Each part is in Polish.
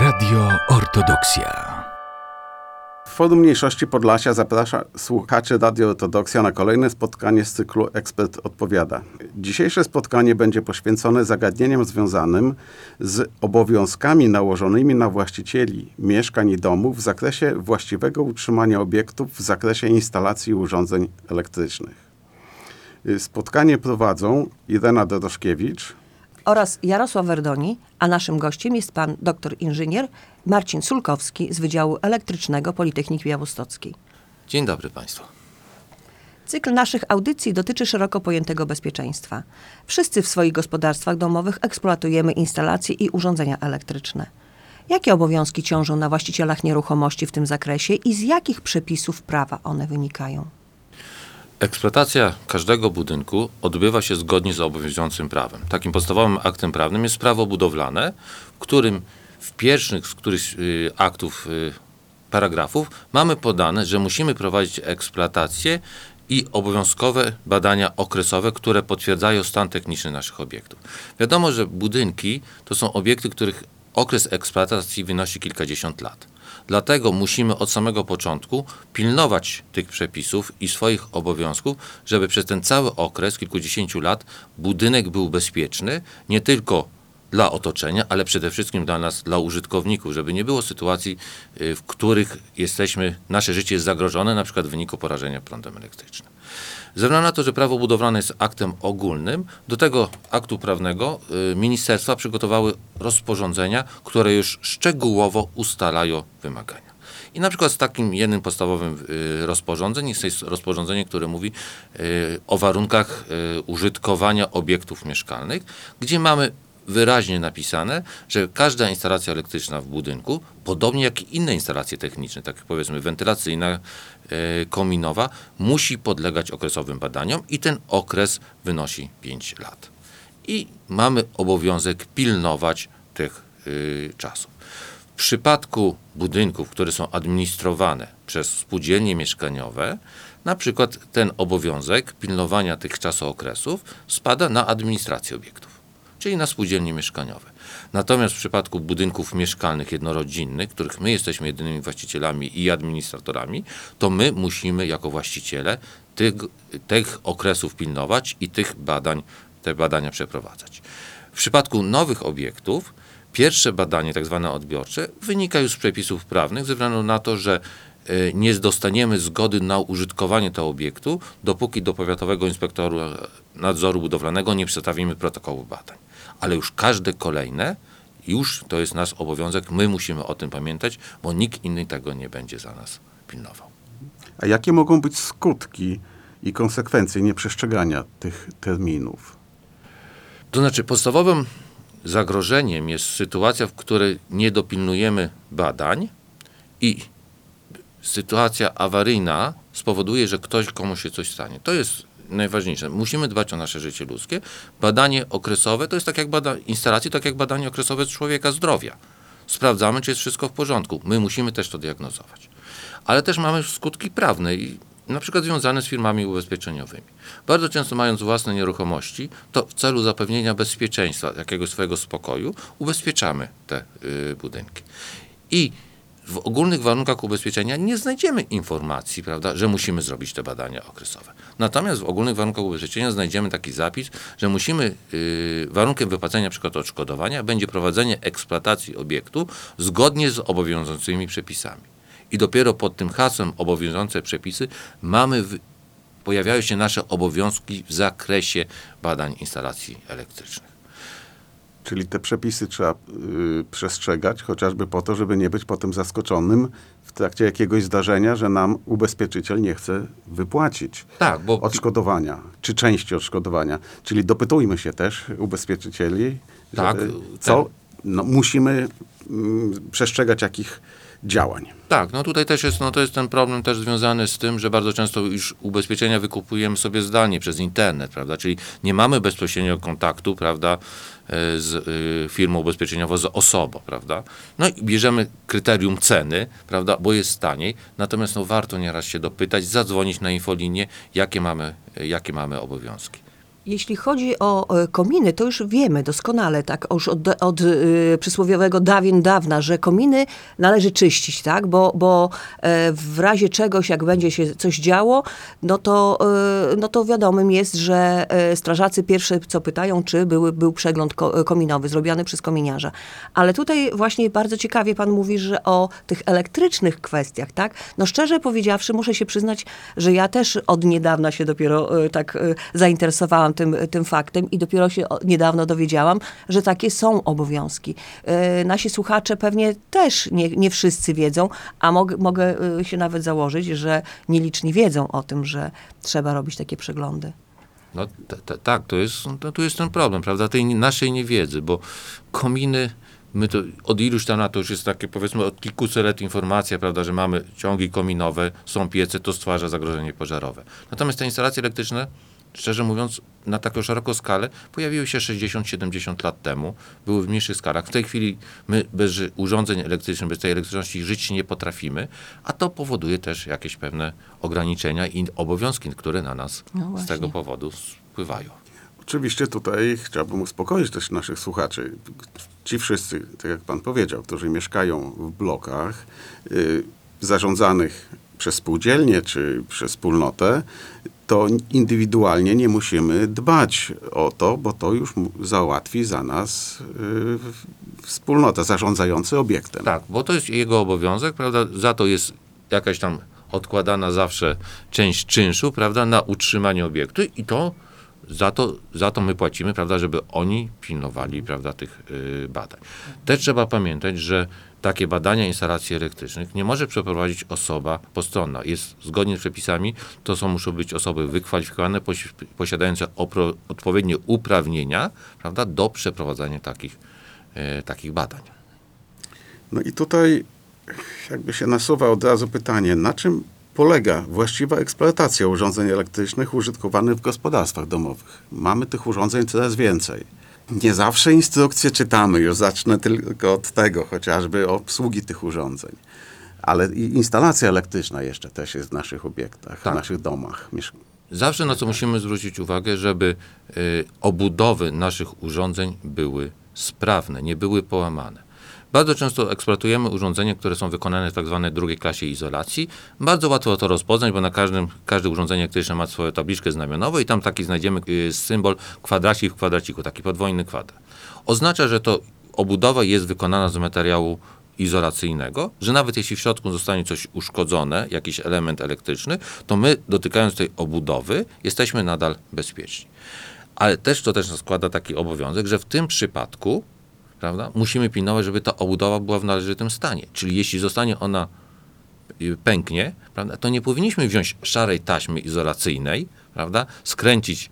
Radio Ortodoksja. Forum Mniejszości Podlasia zaprasza słuchaczy Radio Ortodoksja na kolejne spotkanie z cyklu Ekspert Odpowiada. Dzisiejsze spotkanie będzie poświęcone zagadnieniom związanym z obowiązkami nałożonymi na właścicieli mieszkań i domów w zakresie właściwego utrzymania obiektów w zakresie instalacji urządzeń elektrycznych. Spotkanie prowadzą Irena Doroszkiewicz, oraz Jarosław Werdoni, a naszym gościem jest pan doktor inżynier Marcin Sulkowski z Wydziału Elektrycznego Politechniki Białostockiej. Dzień dobry Państwu. Cykl naszych audycji dotyczy szeroko pojętego bezpieczeństwa. Wszyscy w swoich gospodarstwach domowych eksploatujemy instalacje i urządzenia elektryczne. Jakie obowiązki ciążą na właścicielach nieruchomości w tym zakresie i z jakich przepisów prawa one wynikają? Eksploatacja każdego budynku odbywa się zgodnie z obowiązującym prawem. Takim podstawowym aktem prawnym jest prawo budowlane, w którym w pierwszych z których y, aktów, y, paragrafów mamy podane, że musimy prowadzić eksploatację i obowiązkowe badania okresowe, które potwierdzają stan techniczny naszych obiektów. Wiadomo, że budynki to są obiekty, których okres eksploatacji wynosi kilkadziesiąt lat. Dlatego musimy od samego początku pilnować tych przepisów i swoich obowiązków, żeby przez ten cały okres, kilkudziesięciu lat, budynek był bezpieczny, nie tylko dla otoczenia, ale przede wszystkim dla nas, dla użytkowników, żeby nie było sytuacji, y, w których jesteśmy, nasze życie jest zagrożone, na przykład w wyniku porażenia prądem elektrycznym. Ze względu na to, że prawo budowlane jest aktem ogólnym, do tego aktu prawnego y, ministerstwa przygotowały rozporządzenia, które już szczegółowo ustalają wymagania. I na przykład z takim jednym podstawowym y, rozporządzeniem jest rozporządzenie, które mówi o warunkach użytkowania obiektów mieszkalnych, gdzie mamy wyraźnie napisane, że każda instalacja elektryczna w budynku, podobnie jak i inne instalacje techniczne, tak jak powiedzmy wentylacyjna, e, kominowa, musi podlegać okresowym badaniom i ten okres wynosi 5 lat. I mamy obowiązek pilnować tych y, czasów. W przypadku budynków, które są administrowane przez spółdzielnie mieszkaniowe, na przykład ten obowiązek pilnowania tych czasookresów spada na administrację obiektów czyli na spółdzielnie mieszkaniowe. Natomiast w przypadku budynków mieszkalnych jednorodzinnych, których my jesteśmy jedynymi właścicielami i administratorami, to my musimy jako właściciele tych, tych okresów pilnować i tych badań, te badania przeprowadzać. W przypadku nowych obiektów, pierwsze badanie, tak zwane odbiorcze, wynika już z przepisów prawnych, ze względu na to, że e, nie dostaniemy zgody na użytkowanie tego obiektu, dopóki do powiatowego inspektora nadzoru budowlanego nie przedstawimy protokołu badań ale już każde kolejne, już to jest nasz obowiązek, my musimy o tym pamiętać, bo nikt inny tego nie będzie za nas pilnował. A jakie mogą być skutki i konsekwencje nieprzestrzegania tych terminów? To znaczy, podstawowym zagrożeniem jest sytuacja, w której nie dopilnujemy badań i sytuacja awaryjna spowoduje, że ktoś komuś się coś stanie. To jest najważniejsze. Musimy dbać o nasze życie ludzkie. Badanie okresowe to jest tak jak bada, instalacji, tak jak badanie okresowe człowieka zdrowia. Sprawdzamy, czy jest wszystko w porządku. My musimy też to diagnozować. Ale też mamy skutki prawne i na przykład związane z firmami ubezpieczeniowymi. Bardzo często mając własne nieruchomości, to w celu zapewnienia bezpieczeństwa, jakiegoś swojego spokoju, ubezpieczamy te y, budynki. I w ogólnych warunkach ubezpieczenia nie znajdziemy informacji, prawda, że musimy zrobić te badania okresowe. Natomiast w ogólnych warunkach ubezpieczenia znajdziemy taki zapis, że musimy, yy, warunkiem wypłacenia np. odszkodowania będzie prowadzenie eksploatacji obiektu zgodnie z obowiązującymi przepisami. I dopiero pod tym hasłem obowiązujące przepisy mamy w, pojawiają się nasze obowiązki w zakresie badań instalacji elektrycznych. Czyli te przepisy trzeba y, przestrzegać, chociażby po to, żeby nie być potem zaskoczonym w trakcie jakiegoś zdarzenia, że nam ubezpieczyciel nie chce wypłacić tak, bo... odszkodowania, czy części odszkodowania. Czyli dopytujmy się też ubezpieczycieli, tak, co tak. no, musimy mm, przestrzegać jakich działań. Tak, no tutaj też jest, no to jest ten problem też związany z tym, że bardzo często już ubezpieczenia wykupujemy sobie zdalnie przez internet, prawda, czyli nie mamy bezpośredniego kontaktu, prawda, e, z y, firmą ubezpieczeniową, z osobą, prawda. No i bierzemy kryterium ceny, prawda, bo jest taniej, natomiast no warto nieraz się dopytać, zadzwonić na infolinię, jakie mamy, jakie mamy obowiązki. Jeśli chodzi o e, kominy, to już wiemy doskonale, tak, już od, od y, przysłowiowego dawien dawna, że kominy należy czyścić, tak, bo, bo e, w razie czegoś, jak będzie się coś działo, no to, e, no to wiadomym jest, że strażacy pierwsze co pytają, czy były, był przegląd ko, kominowy zrobiony przez kominiarza. Ale tutaj właśnie bardzo ciekawie pan mówi, że o tych elektrycznych kwestiach, tak, no szczerze powiedziawszy, muszę się przyznać, że ja też od niedawna się dopiero tak zainteresowałam tym, tym faktem i dopiero się niedawno dowiedziałam, że takie są obowiązki. E, Nasi słuchacze pewnie też nie, nie wszyscy wiedzą, a mog, mogę e, się nawet założyć, że nieliczni wiedzą o tym, że trzeba robić takie przeglądy. No t- t- tak, to jest, no, tu jest ten problem, prawda, tej naszej niewiedzy, bo kominy, my to od iluś tam lat, to już jest takie powiedzmy od kilkuset lat informacja, prawda, że mamy ciągi kominowe, są piece, to stwarza zagrożenie pożarowe. Natomiast te instalacje elektryczne, szczerze mówiąc, na taką szeroką skalę pojawiły się 60-70 lat temu, były w mniejszych skalach. W tej chwili my bez urządzeń elektrycznych, bez tej elektryczności żyć nie potrafimy, a to powoduje też jakieś pewne ograniczenia i obowiązki, które na nas No z tego powodu spływają. Oczywiście tutaj chciałbym uspokoić też naszych słuchaczy. Ci wszyscy, tak jak pan powiedział, którzy mieszkają w blokach y, zarządzanych przez spółdzielnie czy przez wspólnotę, to indywidualnie nie musimy dbać o to, bo to już załatwi za nas y, wspólnota, zarządzający obiektem. Tak, bo to jest jego obowiązek, prawda? Za to jest jakaś tam odkładana zawsze część czynszu, prawda, na utrzymanie obiektu i to za to, za to my płacimy, prawda, żeby oni pilnowali, prawda, tych y, badań. Też trzeba pamiętać, że takie badania instalacji elektrycznych nie może przeprowadzić osoba postronna. Jest zgodnie z przepisami, to są, muszą być osoby wykwalifikowane, posi- posiadające opro, odpowiednie uprawnienia, prawda, do przeprowadzania takich, y, takich badań. No i tutaj jakby się nasuwa od razu pytanie, na czym polega właściwa eksploatacja urządzeń elektrycznych użytkowanych w gospodarstwach domowych? Mamy tych urządzeń coraz więcej. Nie zawsze instrukcje czytamy, już zacznę tylko od tego, chociażby obsługi tych urządzeń. Ale instalacja elektryczna jeszcze też jest w naszych obiektach, Tak. w naszych domach. Zawsze na co musimy zwrócić uwagę, żeby y, obudowy naszych urządzeń były sprawne, nie były połamane. Bardzo często eksploatujemy urządzenia, które są wykonane w tak zwanej drugiej klasie izolacji. Bardzo łatwo to rozpoznać, bo na każdym, każde urządzenie elektryczne ma swoją tabliczkę znamionową i tam taki znajdziemy y, symbol kwadracik w kwadraciku, taki podwójny kwadrat. Oznacza, że to obudowa jest wykonana z materiału izolacyjnego, że nawet jeśli w środku zostanie coś uszkodzone, jakiś element elektryczny, to my dotykając tej obudowy jesteśmy nadal bezpieczni. Ale też to też składa taki obowiązek, że w tym przypadku prawda, musimy pilnować, żeby ta obudowa była w należytym stanie. Czyli jeśli zostanie ona y, pęknie, prawda, to nie powinniśmy wziąć szarej taśmy izolacyjnej, prawda, skręcić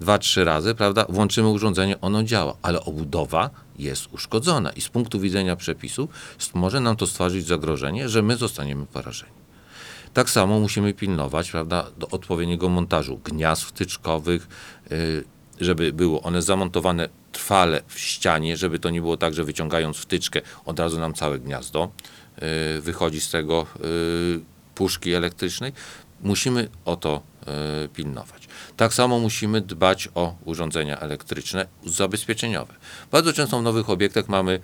dwa, trzy razy, prawda, włączymy urządzenie, ono działa, ale obudowa jest uszkodzona i z punktu widzenia przepisu może nam to stworzyć zagrożenie, że my zostaniemy porażeni. Tak samo musimy pilnować, prawda, do odpowiedniego montażu gniazd wtyczkowych, y, żeby były one zamontowane trwale w ścianie, żeby to nie było tak, że wyciągając wtyczkę od razu nam całe gniazdo y, wychodzi z tego y, puszki elektrycznej. Musimy o to y, pilnować. Tak samo musimy dbać o urządzenia elektryczne zabezpieczeniowe. Bardzo często w nowych obiektach mamy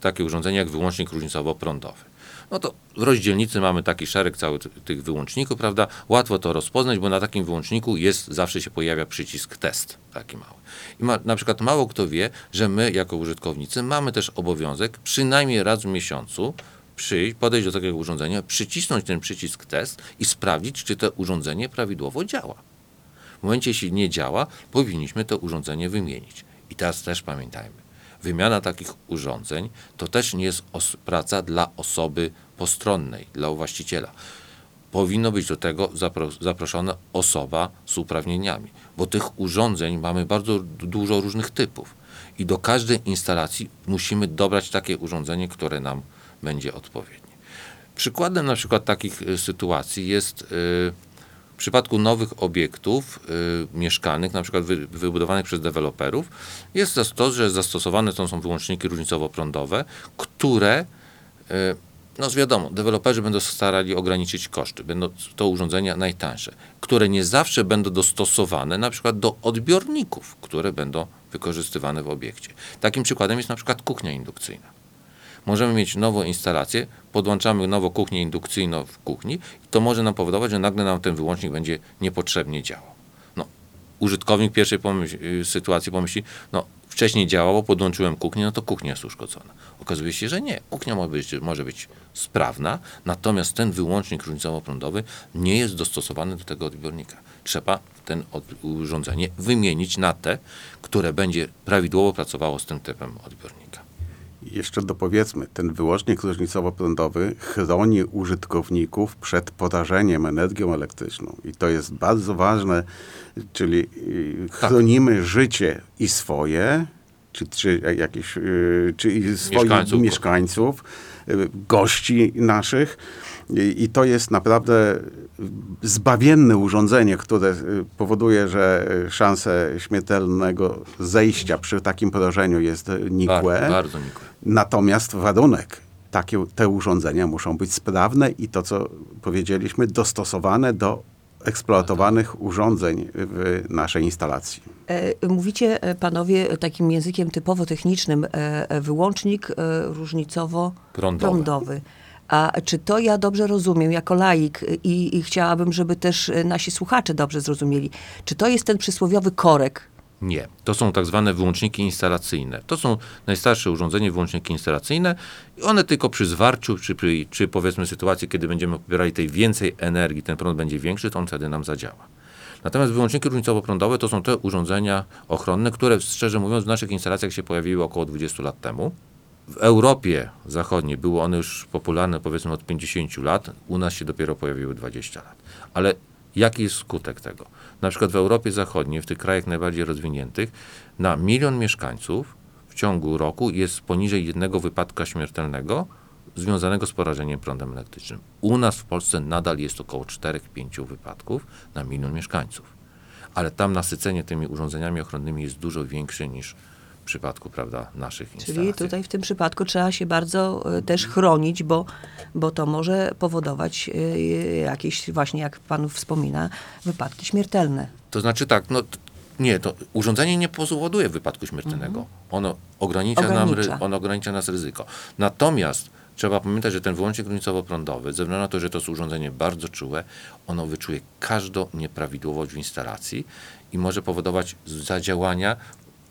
takie urządzenia jak wyłącznik różnicowo-prądowy no to w rozdzielnicy mamy taki szereg cały ty- tych wyłączników, prawda? Łatwo to rozpoznać, bo na takim wyłączniku jest, zawsze się pojawia przycisk test, taki mały. I ma, na przykład mało kto wie, że my jako użytkownicy mamy też obowiązek przynajmniej raz w miesiącu przyjść, podejść do takiego urządzenia, przycisnąć ten przycisk test i sprawdzić, czy to urządzenie prawidłowo działa. W momencie, jeśli nie działa, powinniśmy to urządzenie wymienić. I teraz też pamiętajmy, wymiana takich urządzeń to też nie jest praca dla osoby postronnej, dla właściciela. Powinno być do tego zapro- zaproszona osoba z uprawnieniami, bo tych urządzeń mamy bardzo dużo różnych typów. I do każdej instalacji musimy dobrać takie urządzenie, które nam będzie odpowiednie. Przykładem na przykład takich y, sytuacji jest y, w przypadku nowych obiektów y, mieszkalnych, na przykład wy, wybudowanych przez deweloperów, jest to, to, że zastosowane są, są wyłączniki różnicowo-prądowe, które y, no wiadomo, deweloperzy będą starali ograniczyć koszty. Będą to urządzenia najtańsze, które nie zawsze będą dostosowane na przykład do odbiorników, które będą wykorzystywane w obiekcie. Takim przykładem jest na przykład kuchnia indukcyjna. Możemy mieć nową instalację, podłączamy nową kuchnię indukcyjną w kuchni i to może nam powodować, że nagle nam ten wyłącznik będzie niepotrzebnie działał. No, użytkownik pierwszej pomyśl, y, sytuacji pomyśli, no wcześniej działało, podłączyłem kuchnię, no to kuchnia jest uszkodzona. Okazuje się, że nie. Kuchnia może być, może być sprawna, natomiast ten wyłącznik różnicowo-prądowy nie jest dostosowany do tego odbiornika. Trzeba ten urządzenie wymienić na te, które będzie prawidłowo pracowało z tym typem odbiornika. Jeszcze dopowiedzmy, ten wyłącznik różnicowo-prądowy chroni użytkowników przed porażeniem energią elektryczną. I to jest bardzo ważne, czyli y, chronimy życie i swoje, czy, czy jakieś, y, czy swoich Mieszkańców. mieszkańców, y, gości naszych. I, to jest naprawdę zbawienne urządzenie, które y, powoduje, że szanse śmiertelnego zejścia przy takim porażeniu jest nikłe. Bardzo, bardzo nikłe. Natomiast warunek, takie, te urządzenia muszą być sprawne i to, co powiedzieliśmy, dostosowane do eksploatowanych urządzeń w naszej instalacji. E, Mówicie e, panowie takim językiem typowo technicznym, e, e, wyłącznik e, różnicowo-prądowy. A czy to ja dobrze rozumiem jako laik i, i chciałabym, żeby też e, nasi słuchacze dobrze zrozumieli, czy to jest ten przysłowiowy korek? Nie. To są tak zwane wyłączniki instalacyjne. To są najstarsze urządzenia, wyłączniki instalacyjne i one tylko przy zwarciu, czy, przy, czy powiedzmy sytuacji, kiedy będziemy pobierali tej więcej energii, ten prąd będzie większy, to on wtedy nam zadziała. Natomiast wyłączniki różnicowo-prądowe to są te urządzenia ochronne, które szczerze mówiąc w naszych instalacjach się pojawiły około 20 lat temu. W Europie Zachodniej były one już popularne powiedzmy od 50 lat, u nas się dopiero pojawiły 20 lat. Ale jaki jest skutek tego? Na przykład w Europie Zachodniej, w tych krajach najbardziej rozwiniętych, na milion mieszkańców w ciągu roku jest poniżej jednego wypadka śmiertelnego związanego z porażeniem prądem elektrycznym. U nas w Polsce nadal jest około 4-5 wypadków na milion mieszkańców. Ale tam nasycenie tymi urządzeniami ochronnymi jest dużo większe niż w przypadku prawda, naszych instalacji. Czyli tutaj w tym przypadku trzeba się bardzo e, też chronić, bo, bo to może powodować e, jakieś właśnie, jak pan wspomina, wypadki śmiertelne. To znaczy tak, no nie, to urządzenie nie powoduje wypadku śmiertelnego. Ono ogranicza, Nam, Ogranicza. ry- ono ogranicza nas ryzyko. Natomiast trzeba pamiętać, że ten wyłącznik różnicowo-prądowy, ze względu na to, że to jest urządzenie bardzo czułe, ono wyczuje każdą nieprawidłowość w instalacji i może powodować zadziałania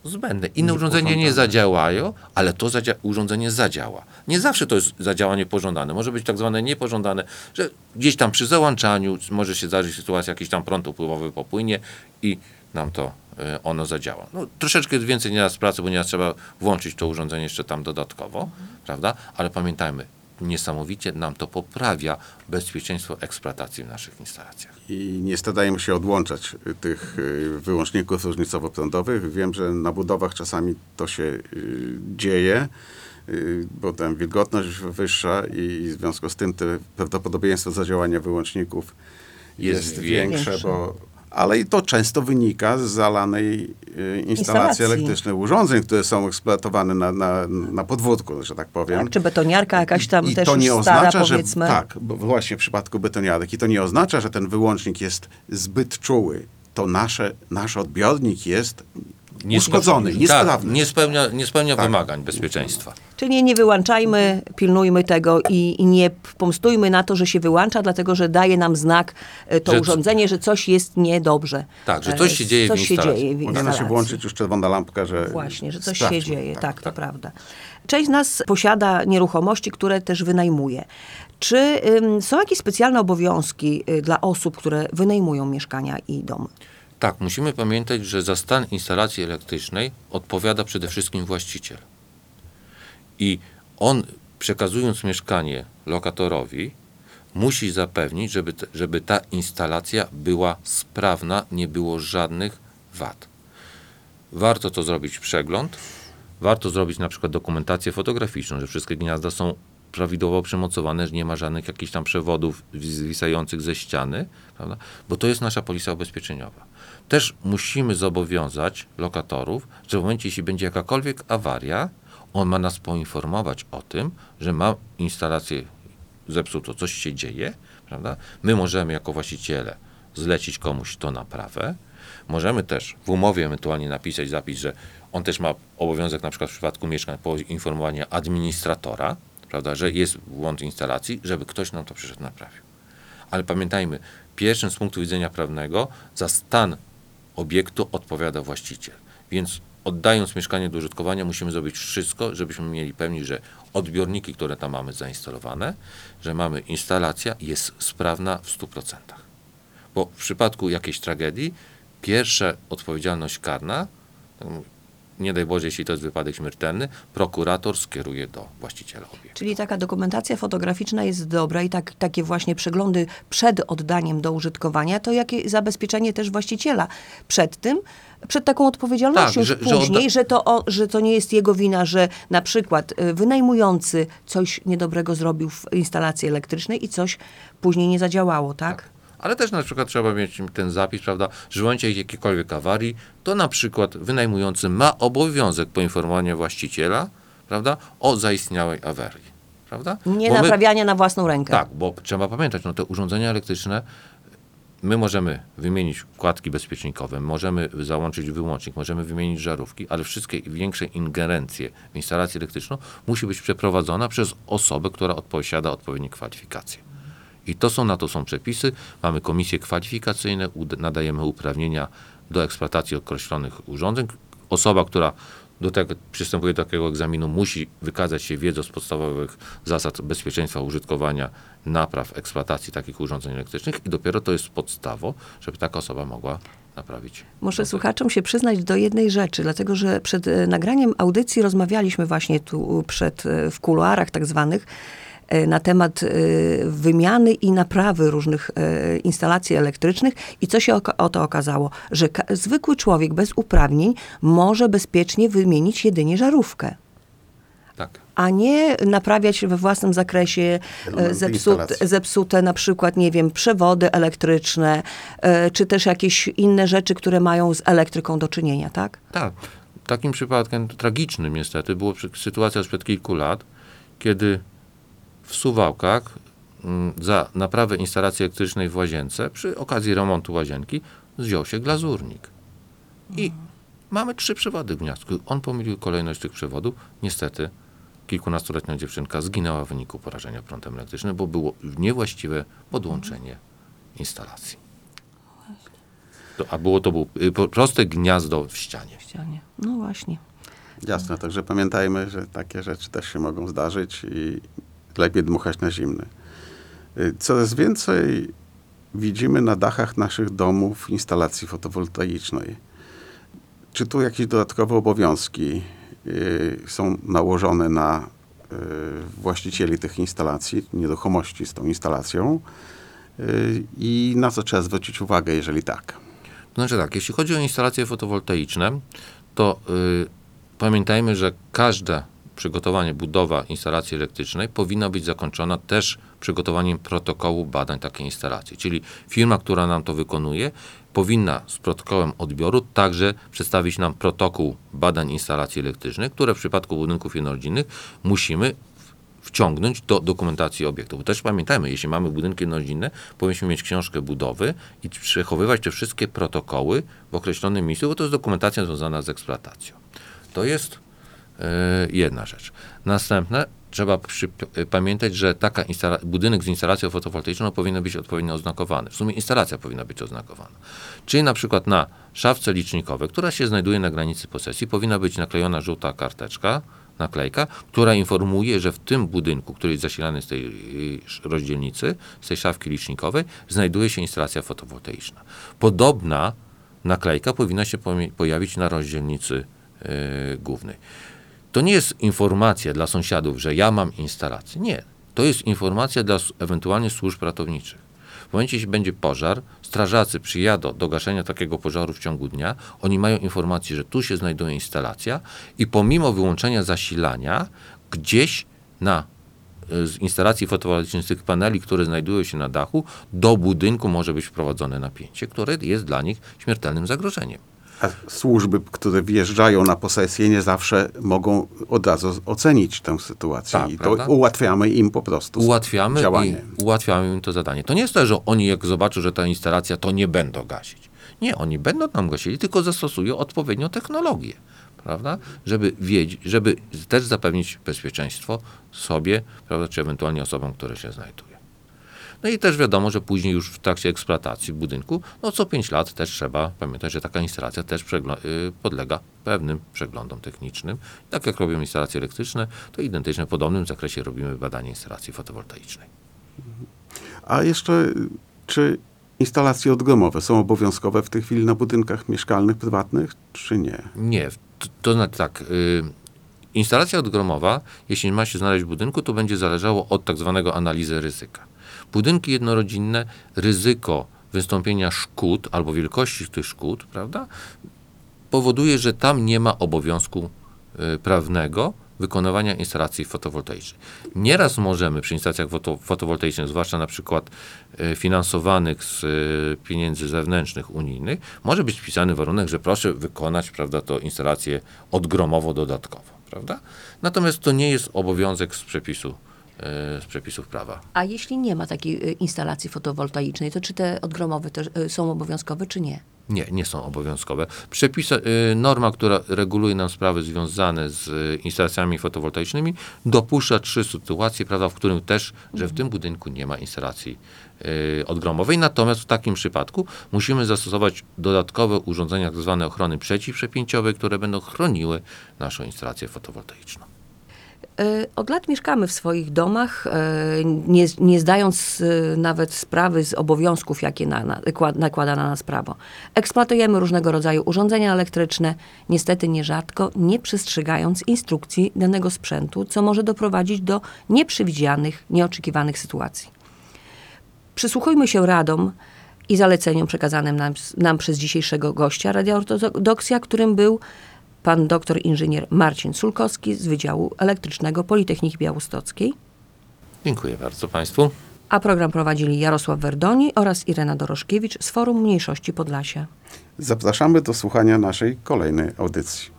zbędne. Inne urządzenia nie zadziałają, ale to zadzia- urządzenie zadziała. Nie zawsze to jest zadziałanie pożądane. Może być tak zwane niepożądane, że gdzieś tam przy załączaniu może się zdarzyć sytuacja, jakiś tam prąd upływowy popłynie i nam to e, ono zadziała. No, troszeczkę więcej nieraz pracy, bo nieraz trzeba włączyć to urządzenie jeszcze tam dodatkowo, prawda? Ale pamiętajmy, niesamowicie nam to poprawia bezpieczeństwo eksploatacji w naszych instalacjach. I nie starajmy się odłączać y, tych y, wyłączników różnicowo-prądowych. Wiem, że na budowach czasami to się y, dzieje, y, bo tam wilgotność wyższa i w związku z tym te prawdopodobieństwo zadziałania wyłączników Jest jest, większe. większe, bo ale i to często wynika z zalanej y, instalacji, Instalacji. elektrycznej urządzeń, które są eksploatowane na, na, na podwórku, że tak powiem. Tak? Czy betoniarka jakaś tam I też to nie stara, oznacza, że powiedzmy. tak, bo właśnie w przypadku betoniarek i to nie oznacza, że ten wyłącznik jest zbyt czuły. To nasze, nasz odbiornik jest uszkodzony, Tak, niesprawny. nie spełnia, nie spełnia Tak. wymagań bezpieczeństwa. Czyli nie wyłączajmy, pilnujmy tego i, i nie pomstujmy na to, że się wyłącza, dlatego że daje nam znak e, to Że urządzenie, że coś jest niedobrze. Tak, że E, coś się dzieje w coś się instalacji. dzieje w Powinna się włączyć już czerwona lampka, że Właśnie, że coś sprawdźmy, się dzieje, tak, to prawda. Część z nas posiada nieruchomości, które też wynajmuje. Czy ym, są jakieś specjalne obowiązki y, dla osób, które wynajmują mieszkania i domy? Tak, musimy pamiętać, że za stan instalacji elektrycznej odpowiada przede wszystkim właściciel. I on, przekazując mieszkanie lokatorowi, musi zapewnić, żeby, żeby ta instalacja była sprawna, nie było żadnych wad. Warto to zrobić przegląd, warto zrobić na przykład dokumentację fotograficzną, że wszystkie gniazda są prawidłowo przymocowane, że nie ma żadnych jakichś tam przewodów zwisających ze ściany, prawda? bo to jest nasza polisa ubezpieczeniowa. Też musimy zobowiązać lokatorów, że w momencie, jeśli będzie jakakolwiek awaria, on ma nas poinformować o tym, że ma instalację zepsuto, coś się dzieje, prawda? My możemy jako właściciele zlecić komuś to naprawę. Możemy też w umowie ewentualnie napisać zapis, że on też ma obowiązek na przykład w przypadku mieszkań poinformowania administratora, prawda, że jest błąd instalacji, żeby ktoś nam to przyszedł naprawił. Ale pamiętajmy, pierwszym z punktu widzenia prawnego za stan obiektu odpowiada właściciel. Więc oddając mieszkanie do użytkowania, musimy zrobić wszystko, żebyśmy mieli pewność, że odbiorniki, które tam mamy zainstalowane, że mamy instalacja jest sprawna w 100%. Bo w przypadku jakiejś tragedii, pierwsza odpowiedzialność karna, no, nie daj Boże, jeśli to jest wypadek śmiertelny, prokurator skieruje do właściciela obiektu. Czyli taka dokumentacja fotograficzna jest dobra i tak, takie właśnie przeglądy przed oddaniem do użytkowania, to jakie zabezpieczenie też właściciela przed tym, przed taką odpowiedzialnością Tak, że- że później, odda- że, to, o, że to nie jest jego wina, że na przykład y, wynajmujący coś niedobrego zrobił w instalacji elektrycznej i coś później nie zadziałało, tak? Ale też na przykład trzeba mieć ten zapis, prawda, że w momencie jakiejkolwiek awarii, to na przykład wynajmujący ma obowiązek poinformowania właściciela, prawda, o zaistniałej awarii, prawda? Nie Bo my- naprawiania na własną rękę. Tak, bo trzeba pamiętać, no te urządzenia elektryczne, my możemy wymienić wkładki bezpiecznikowe, możemy załączyć wyłącznik, możemy wymienić żarówki, ale wszystkie większe ingerencje w instalację elektryczną musi być przeprowadzona przez osobę, która posiada odpowiednie kwalifikacje. I to są, na to są przepisy. Mamy komisje kwalifikacyjne, nadajemy uprawnienia do eksploatacji określonych urządzeń. Osoba, która do tego, przystępuje do takiego egzaminu, musi wykazać się wiedzą z podstawowych zasad bezpieczeństwa użytkowania, napraw, eksploatacji takich urządzeń elektrycznych i dopiero to jest podstawą, żeby taka osoba mogła naprawić. Muszę słuchaczom się przyznać do jednej rzeczy, dlatego że przed e, nagraniem audycji rozmawialiśmy właśnie tu przed, e, w kuluarach tak zwanych na temat e, wymiany i naprawy różnych e, instalacji elektrycznych i co się oka- oto okazało, że zwykły człowiek bez uprawnień może bezpiecznie wymienić jedynie żarówkę. Tak. a nie naprawiać we własnym zakresie e, zepsute, zepsute na przykład, nie wiem, przewody elektryczne, e, czy też jakieś inne rzeczy, które mają z elektryką do czynienia, tak? Tak. Takim przypadkiem tragicznym niestety była sytuacja sprzed kilku lat, kiedy w Suwałkach mm, za naprawę instalacji elektrycznej w łazience przy okazji remontu łazienki wziął się glazurnik. I mamy trzy przewody w gniazdku. On pomylił kolejność tych przewodów. Niestety kilkunastoletnia dziewczynka zginęła w wyniku porażenia prądem elektrycznym, bo było niewłaściwe podłączenie instalacji. To, a było to było y, proste gniazdo w ścianie. W ścianie. No właśnie. Jasne, także pamiętajmy, że takie rzeczy też się mogą zdarzyć i lepiej dmuchać na zimny. Y, Coraz więcej widzimy na dachach naszych domów instalacji fotowoltaicznej. Czy tu jakieś dodatkowe obowiązki y, są nałożone na y, właścicieli tych instalacji, nieruchomości z tą instalacją? I na co trzeba zwrócić uwagę, jeżeli tak? To znaczy tak, jeśli chodzi o instalacje fotowoltaiczne, to pamiętajmy, że każde przygotowanie, budowa instalacji elektrycznej powinna być zakończona też przygotowaniem protokołu badań takiej instalacji. Czyli firma, która nam to wykonuje, powinna z protokołem odbioru także przedstawić nam protokół badań instalacji elektrycznych, które w przypadku budynków jednorodzinnych musimy wciągnąć do dokumentacji obiektu. Bo też pamiętajmy, jeśli mamy budynki jednorodzinne, powinniśmy mieć książkę budowy i przechowywać te wszystkie protokoły w określonym miejscu, bo to jest dokumentacja związana z eksploatacją. To jest jedna rzecz. Następne, trzeba przy, e, pamiętać, że taka instala- budynek z instalacją fotowoltaiczną powinien być odpowiednio oznakowany. W sumie instalacja powinna być oznakowana. Czyli na przykład na szafce licznikowej, która się znajduje na granicy posesji, powinna być naklejona żółta karteczka, naklejka, która informuje, że w tym budynku, który jest zasilany z tej sz- rozdzielnicy, z tej szafki licznikowej, znajduje się instalacja fotowoltaiczna. Podobna naklejka powinna się pojawić na rozdzielnicy y, głównej. To nie jest informacja dla sąsiadów, że ja mam instalację. Nie. To jest informacja dla ewentualnie służb ratowniczych. W momencie, jeśli będzie pożar, strażacy przyjadą do gaszenia takiego pożaru w ciągu dnia. Oni mają informację, że tu się znajduje instalacja i pomimo wyłączenia zasilania, gdzieś na y, z instalacji tych paneli, które znajdują się na dachu, do budynku może być wprowadzone napięcie, które jest dla nich śmiertelnym zagrożeniem. A służby, które wjeżdżają na posesję, nie zawsze mogą od razu ocenić tę sytuację. Tak, I to prawda? ułatwiamy im po prostu ułatwiamy, działanie. i, ułatwiamy im to zadanie. To nie jest tak, że oni jak zobaczą, że ta instalacja, to nie będą gasić. Nie, oni będą tam gasili, tylko zastosują odpowiednią technologię, prawda? Żeby wiedzieć, żeby też zapewnić bezpieczeństwo sobie, prawda, czy ewentualnie osobom, które się znajdują. No i też wiadomo, że później już w trakcie eksploatacji budynku, no co 5 lat też trzeba pamiętać, że taka instalacja też y, podlega pewnym przeglądom technicznym. Tak jak robią instalacje elektryczne, to identycznie w podobnym zakresie robimy badanie instalacji fotowoltaicznej. A jeszcze, czy instalacje odgromowe są obowiązkowe w tej chwili na budynkach mieszkalnych, prywatnych, czy nie? Nie, to, to znaczy tak. Y, instalacja odgromowa, jeśli ma się znaleźć w budynku, to będzie zależało od tak zwanego analizy ryzyka. Budynki jednorodzinne, ryzyko wystąpienia szkód albo wielkości tych szkód, prawda, powoduje, że tam nie ma obowiązku y, prawnego wykonywania instalacji fotowoltaicznej. Nieraz możemy przy instalacjach foto, fotowoltaicznych, zwłaszcza na przykład y, finansowanych z y, pieniędzy zewnętrznych, unijnych, może być wpisany warunek, że proszę wykonać, prawda, to instalację odgromowo dodatkowo, prawda? Natomiast to nie jest obowiązek z przepisu, z przepisów prawa. A jeśli nie ma takiej y, instalacji fotowoltaicznej, to czy te odgromowe też y, są obowiązkowe, czy nie? Nie, nie są obowiązkowe. Przepis, norma, która reguluje nam sprawy związane z instalacjami fotowoltaicznymi, dopuszcza trzy sytuacje, prawda, w którym też, że w tym budynku nie ma instalacji odgromowej. Natomiast w takim przypadku musimy zastosować dodatkowe urządzenia tak zwane ochrony przeciwprzepięciowej, które będą chroniły naszą instalację fotowoltaiczną. Y, Od lat mieszkamy w swoich domach, y, nie, nie zdając y, nawet sprawy z obowiązków, jakie na, na, nakła- nakłada na nas prawo. Eksploatujemy różnego rodzaju urządzenia elektryczne, niestety nierzadko nie przestrzegając instrukcji danego sprzętu, co może doprowadzić do nieprzewidzianych, nieoczekiwanych sytuacji. Przysłuchujmy się radom i zaleceniom przekazanym nam, nam przez dzisiejszego gościa Radia Ortodoksja, którym był pan doktor inżynier Marcin Sulkowski z Wydziału Elektrycznego Politechniki Białostockiej, Dziękuję bardzo Państwu. a program prowadzili Jarosław Werdoni oraz Irena Doroszkiewicz z Forum Mniejszości Podlasia. Zapraszamy do słuchania naszej kolejnej audycji.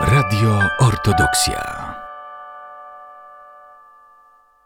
Radio Ortodoksja.